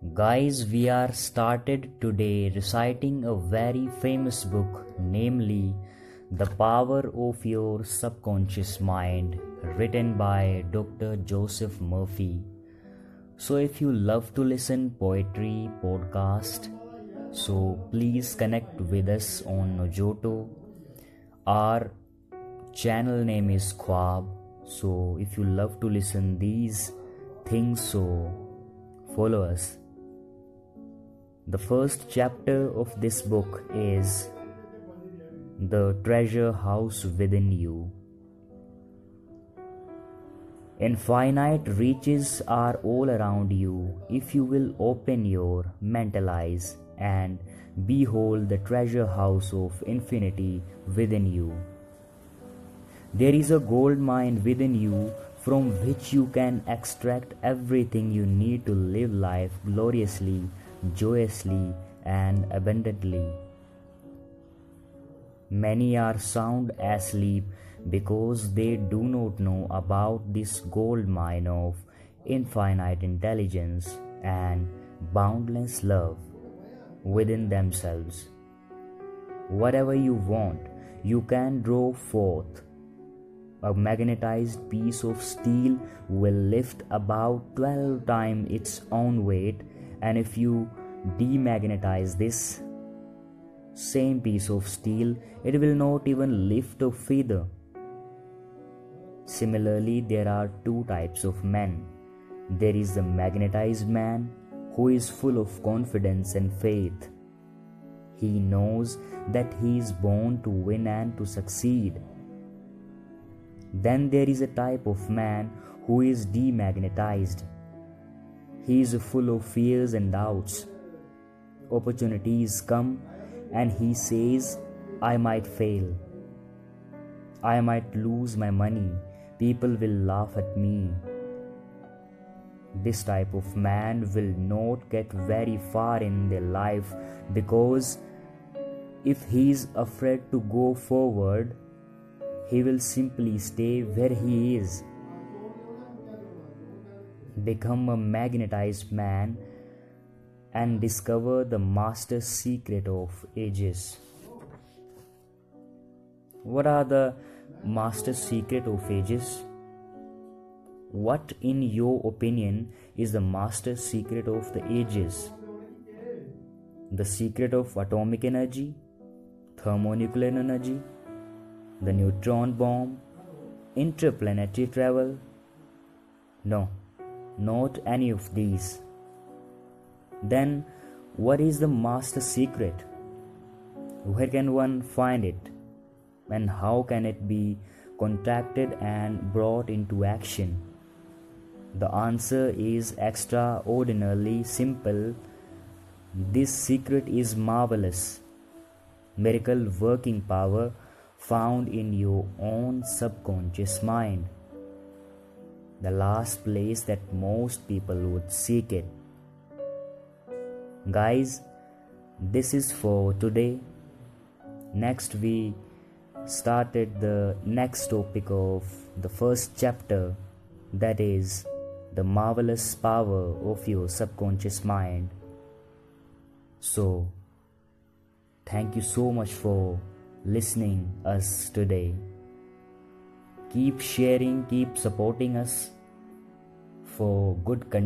Guys, we are started today reciting a very famous book, namely The Power of Your Subconscious Mind, written by Dr. Joseph Murphy. So if you love to listen poetry podcast, so please connect with us on Nojoto. Our channel name is Khwab. So if you love to listen these things, so follow us. The first chapter of this book is The Treasure House Within You. Infinite reaches are all around you if you will open your mental eyes and behold the treasure house of infinity within you. There is a gold mine within you from which you can extract everything you need to live life gloriously joyously and abundantly. Many are sound asleep because they do not know about this gold mine of infinite intelligence and boundless love within themselves. Whatever you want, you can draw forth. A magnetized piece of steel will lift about 12 times its own weight and if you demagnetize this same piece of steel it will not even lift a feather. Similarly there are two types of men. There is the magnetized man who is full of confidence and faith. He knows that he is born to win and to succeed. Then there is a type of man who is demagnetized he is full of fears and doubts. Opportunities come and he says, I might fail. I might lose my money. People will laugh at me. This type of man will not get very far in their life because if he is afraid to go forward, he will simply stay where he is become a magnetized man and discover the master secret of ages. What are the master secret of ages? What, in your opinion, is the master secret of the ages? The secret of atomic energy, thermonuclear energy, the neutron bomb, interplanetary travel? No not any of these. Then, what is the master secret? Where can one find it? And how can it be contacted and brought into action? The answer is extraordinarily simple. This secret is marvelous. Miracle working power found in your own subconscious mind the last place that most people would seek it. Guys, this is for today. Next, we started the next topic of the first chapter that is the marvelous power of your subconscious mind. So, thank you so much for listening us today. Keep sharing, keep supporting us for good content.